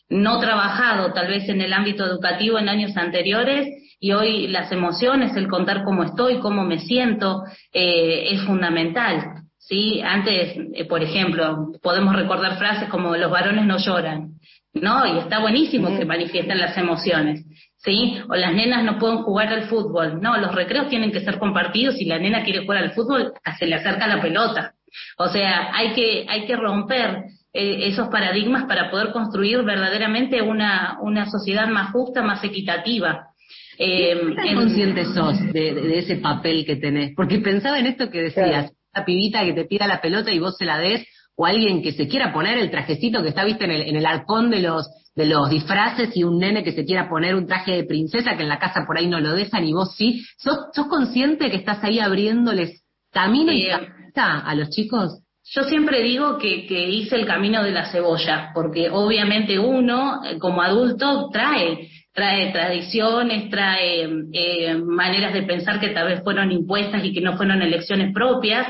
no trabajado tal vez en el ámbito educativo en años anteriores y hoy las emociones, el contar cómo estoy, cómo me siento, eh, es fundamental. ¿sí? Antes, por ejemplo, podemos recordar frases como los varones no lloran. ¿no? Y está buenísimo que manifiesten las emociones, ¿sí? O las nenas no pueden jugar al fútbol, no, los recreos tienen que ser compartidos, si la nena quiere jugar al fútbol, se le acerca la pelota. O sea, hay que, hay que romper eh, esos paradigmas para poder construir verdaderamente una, una sociedad más justa, más equitativa. Eh, ¿Qué consciente sos de, ese papel que tenés? Porque pensaba en esto que decías, la pibita que te pida la pelota y vos se la des, o alguien que se quiera poner el trajecito que está visto en el, en el arcón de los, de los disfraces y un nene que se quiera poner un traje de princesa que en la casa por ahí no lo dejan y vos sí, ¿sos, sos consciente que estás ahí abriéndoles camino y a los chicos? Yo siempre digo que, que hice el camino de la cebolla, porque obviamente uno, eh, como adulto, trae trae tradiciones, trae eh, maneras de pensar que tal vez fueron impuestas y que no fueron elecciones propias,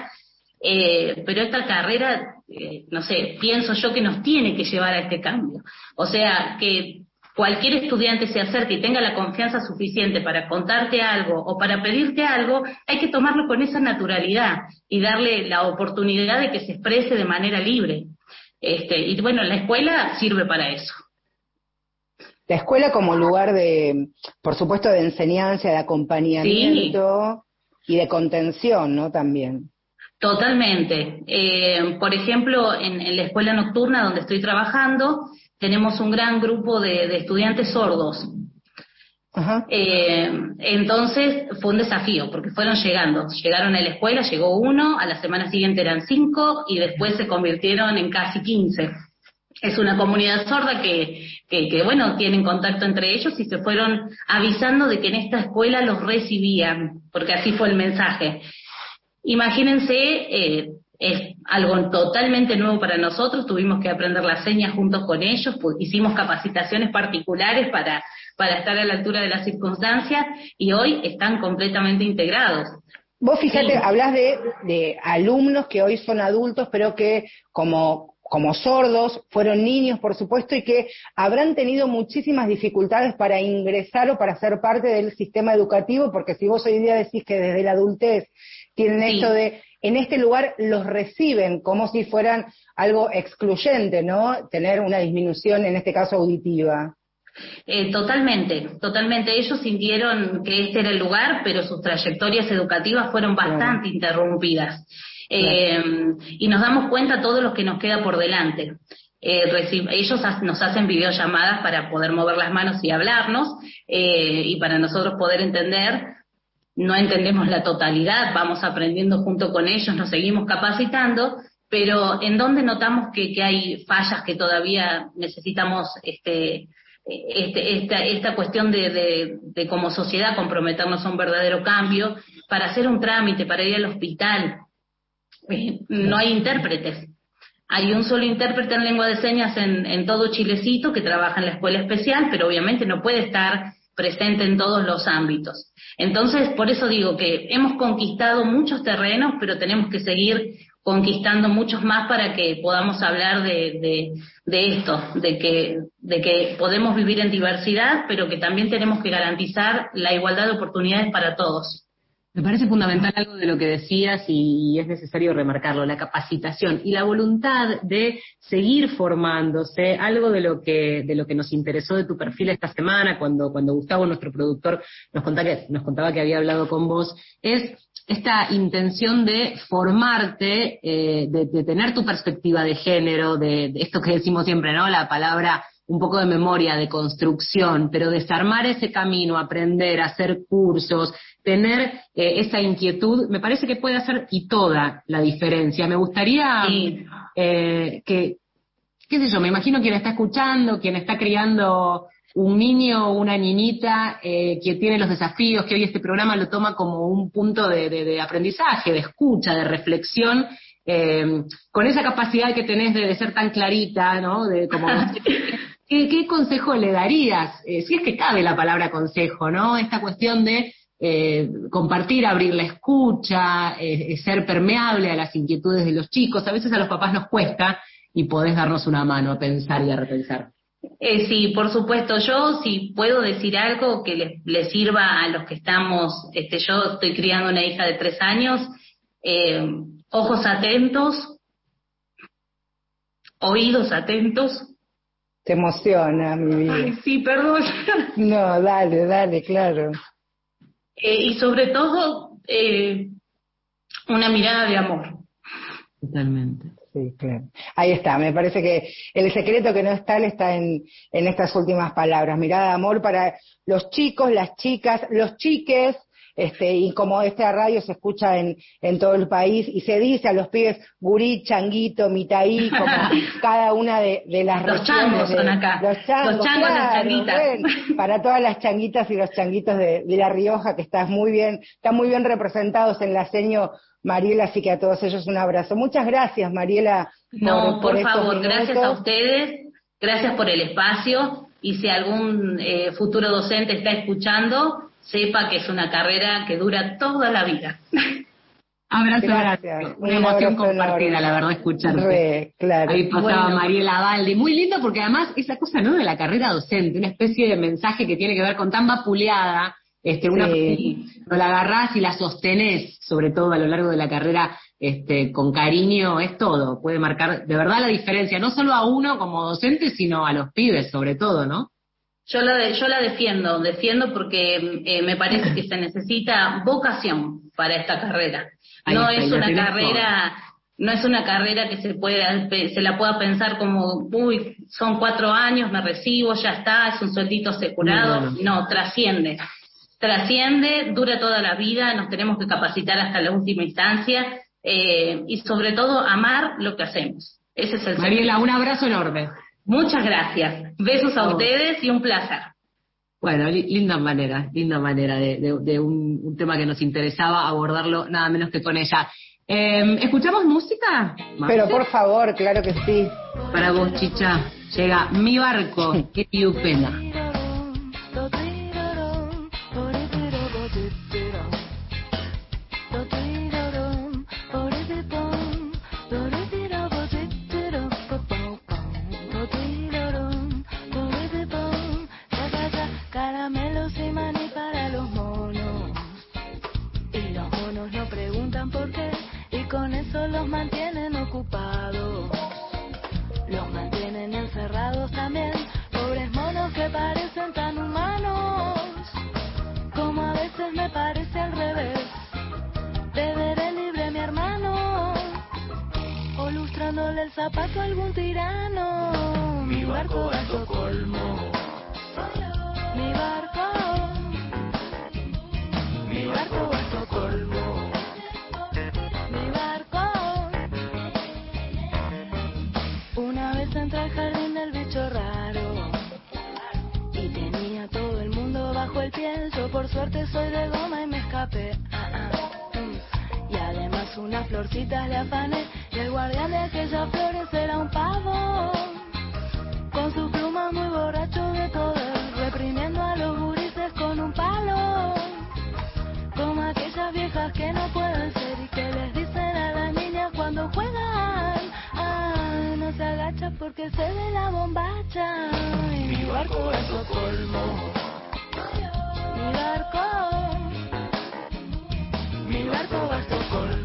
eh, pero esta carrera, eh, no sé, pienso yo que nos tiene que llevar a este cambio. O sea, que cualquier estudiante se acerque y tenga la confianza suficiente para contarte algo o para pedirte algo, hay que tomarlo con esa naturalidad y darle la oportunidad de que se exprese de manera libre. Este, y bueno, la escuela sirve para eso. La escuela como lugar de, por supuesto, de enseñanza, de acompañamiento y de contención, ¿no? También. Totalmente. Eh, por ejemplo, en, la escuela nocturna donde estoy trabajando, tenemos un gran grupo de, estudiantes sordos. Eh, entonces fue un desafío porque fueron llegando, llegaron a la escuela, llegó uno, a la semana siguiente eran cinco y después se convirtieron en casi quince es una comunidad sorda que, que, bueno, tienen contacto entre ellos y se fueron avisando de que en esta escuela los recibían, porque así fue el mensaje. Imagínense, eh, es algo totalmente nuevo para nosotros, tuvimos que aprender las señas juntos con ellos, pues, hicimos capacitaciones particulares para, para estar a la altura de las circunstancias y hoy están completamente integrados. Vos fíjate, hablas de, de alumnos que hoy son adultos, pero que como como sordos, fueron niños, por supuesto, y que habrán tenido muchísimas dificultades para ingresar o para ser parte del sistema educativo, porque si vos hoy día decís que desde la adultez tienen esto de, en este lugar los reciben como si fueran algo excluyente, ¿no? Tener una disminución, en este caso auditiva. Eh, totalmente, totalmente. Ellos sintieron que este era el lugar, pero sus trayectorias educativas fueron bastante interrumpidas. Eh, y nos damos cuenta todos los que nos queda por delante. Eh, ellos nos hacen videollamadas para poder mover las manos y hablarnos y para nosotros poder entender. No entendemos la totalidad, vamos aprendiendo junto con ellos, nos seguimos capacitando, pero en donde notamos que, hay fallas que todavía necesitamos este, este, esta, esta cuestión de, de, de, como sociedad comprometernos a un verdadero cambio, para hacer un trámite, para ir al hospital, eh, no hay intérpretes. Hay un solo intérprete en lengua de señas en, en todo Chilecito que trabaja en la escuela especial, pero obviamente no puede estar presente en todos los ámbitos. Entonces, por eso digo que hemos conquistado muchos terrenos, pero tenemos que seguir conquistando muchos más para que podamos hablar de, de, de, esto, de que, de que podemos vivir en diversidad, pero que también tenemos que garantizar la igualdad de oportunidades para todos. Me parece fundamental algo de lo que decías y, es necesario remarcarlo, la capacitación y la voluntad de seguir formándose, algo de lo que, de lo que nos interesó de tu perfil esta semana, cuando, cuando Gustavo, nuestro productor, nos contaba, que, nos contaba que había hablado con vos, es esta intención de formarte, eh, de, tener tu perspectiva de género, de, de esto que decimos siempre, ¿no? La palabra un poco de memoria, de construcción, pero desarmar ese camino, aprender, hacer cursos, tener eh, esa inquietud, me parece que puede hacer y toda la diferencia. Me gustaría eh, que, qué sé yo, me imagino quien está escuchando, quien está criando un niño o una niñita eh, que tiene los desafíos, que hoy este programa lo toma como un punto de, de, aprendizaje, de escucha, de reflexión, eh, con esa capacidad que tenés de, de, ser tan clarita, ¿no? De como [LAUGHS] ¿Qué, consejo le darías? Eh, si es que cabe la palabra consejo, ¿no? Esta cuestión de eh, compartir, abrir la escucha, eh, ser permeable a las inquietudes de los chicos. A veces a los papás nos cuesta y podés darnos una mano a pensar y a repensar. sí, por supuesto. Yo, si puedo decir algo que les, sirva a los que estamos, este, yo estoy criando una hija de tres años, ojos atentos, oídos atentos, te emociona, mi vida. Ay, sí, perdón. [LAUGHS] No, dale, dale, claro. Eh, y sobre todo, eh, una mirada de amor. Totalmente. Sí, claro. Ahí está, me parece que el secreto que no está está en, en estas últimas palabras. Mirada de amor para los chicos, las chicas, los chiques, este, y como esta radio se escucha en, en todo el país y se dice a los pibes gurí, changuito, mitaí, como [LAUGHS] cada una de, de las los changos son acá. Los changos, los changos las changuitas. para todas las changuitas y los changuitos de, de, La Rioja que están muy bien, están muy bien representados en la seño Mariela, así que a todos ellos un abrazo. Muchas gracias, Mariela. No, por, favor, gracias a ustedes, gracias por el espacio y si algún eh, futuro docente está escuchando, sepa que es una carrera que dura toda la vida. [LAUGHS] Abrazo, gracias. Una emoción compartida, la verdad, escucharte. claro. Ahí pasaba Mariela Valdi. Muy lindo porque además esa cosa, ¿no? De la carrera docente, una especie de mensaje que tiene que ver con tan vapuleada, este, una, no la agarrás y la sostenés, sobre todo a lo largo de la carrera, este, con cariño, es todo. Puede marcar de verdad la diferencia, no solo a uno como docente, sino a los pibes, sobre todo, ¿no? Yo la, yo la defiendo, defiendo porque eh, me parece que se necesita vocación para esta carrera. no es una carrera, no es una carrera que se pueda, se la pueda pensar como, uy, son cuatro años, me recibo, ya está, es un sueldito seculado. No, trasciende. Trasciende, dura toda la vida, nos tenemos que capacitar hasta la última instancia eh, y sobre todo amar lo que hacemos. Ese es el Mariela, un abrazo enorme. Muchas gracias. Besos a ustedes y un placer. Bueno, linda manera, linda manera de, un, tema que nos interesaba abordarlo nada menos que con ella. Em, ¿Escuchamos música? Pero por favor, claro que sí. Para vos, Chicha, llega Mi Barco, que pena. Lustrándole el zapato a algún tirano, mi barco a Estocolmo, mi barco, mi barco a Estocolmo. entré al jardín del bicho raro y tenía todo el mundo bajo el pie. Yo por suerte soy de goma y me escapé. Ah, ah, mm. Y además unas florcitas le afané y el guardián de aquellas flores era un pavo con su pluma muy borracho de todo, reprimiendo a los gurises con un palo, como aquellas viejas que no pueden ser y que les dicen a las niñas cuando juegan se agacha porque se ve la bombacha. Y mi barco a Estocolmo. Mi barco. Mi barco a Estocolmo.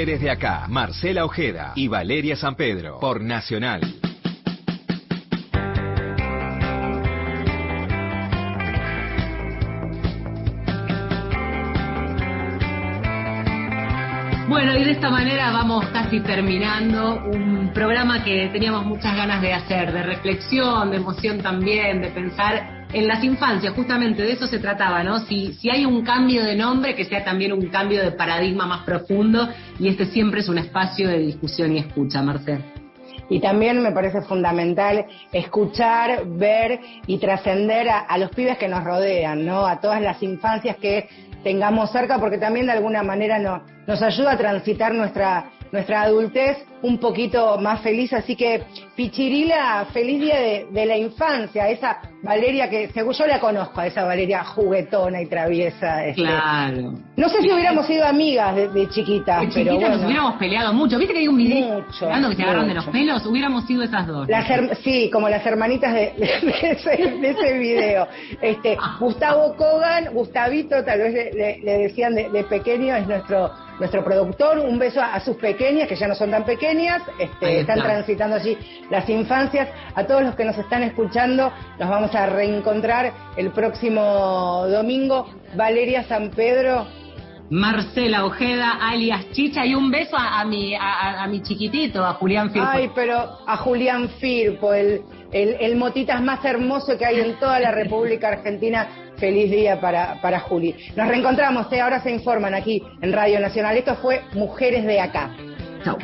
Mujeres de acá, Marcela Ojeda y Valeria San Pedro, por Nacional. Bueno, y de esta manera vamos casi terminando un programa que teníamos muchas ganas de hacer, de reflexión, de emoción también, de pensar en las infancias, justamente de eso se trataba, ¿no? Si, si hay un cambio de nombre, que sea también un cambio de paradigma más profundo, y este siempre es un espacio de discusión y escucha, Marcel. Y también me parece fundamental escuchar, ver y trascender a, los pibes que nos rodean, ¿no? A todas las infancias que tengamos cerca, porque también de alguna manera no, nos ayuda a transitar nuestra, nuestra adultez un poquito más feliz. Así que, Pichirila, feliz día de, de la infancia, esa Valeria que, según yo la conozco, a esa Valeria juguetona y traviesa. este. Claro. No sé si hubiéramos sido amigas de, de chiquitas, De pero chiquita bueno. nos hubiéramos peleado mucho. ¿Viste que hay un video Mucho, que se agarran de los pelos? Hubiéramos sido esas dos. Las her- sí, como las hermanitas de, ese, de ese video. Este, [LAUGHS] Gustavo Kogan, Gustavito, tal vez le, le- le decían de, de pequeño, es nuestro nuestro productor. Un beso a, a sus pequeñas, que ya no son tan pequeñas, este, están está. transitando allí las infancias. A todos los que nos están escuchando, nos vamos a reencontrar el próximo domingo. Valeria San Pedro, Marcela Ojeda, alias Chicha, y un beso a, a mi, a, a- a mi chiquitito, a Julián Firpo. Ay, pero a Julián Firpo, el, el, el motitas más hermoso que hay en toda la República Argentina. Feliz día para, para Juli. Nos reencontramos, ¿eh? ahora se informan aquí en Radio Nacional. Esto fue Mujeres de Acá. Chau.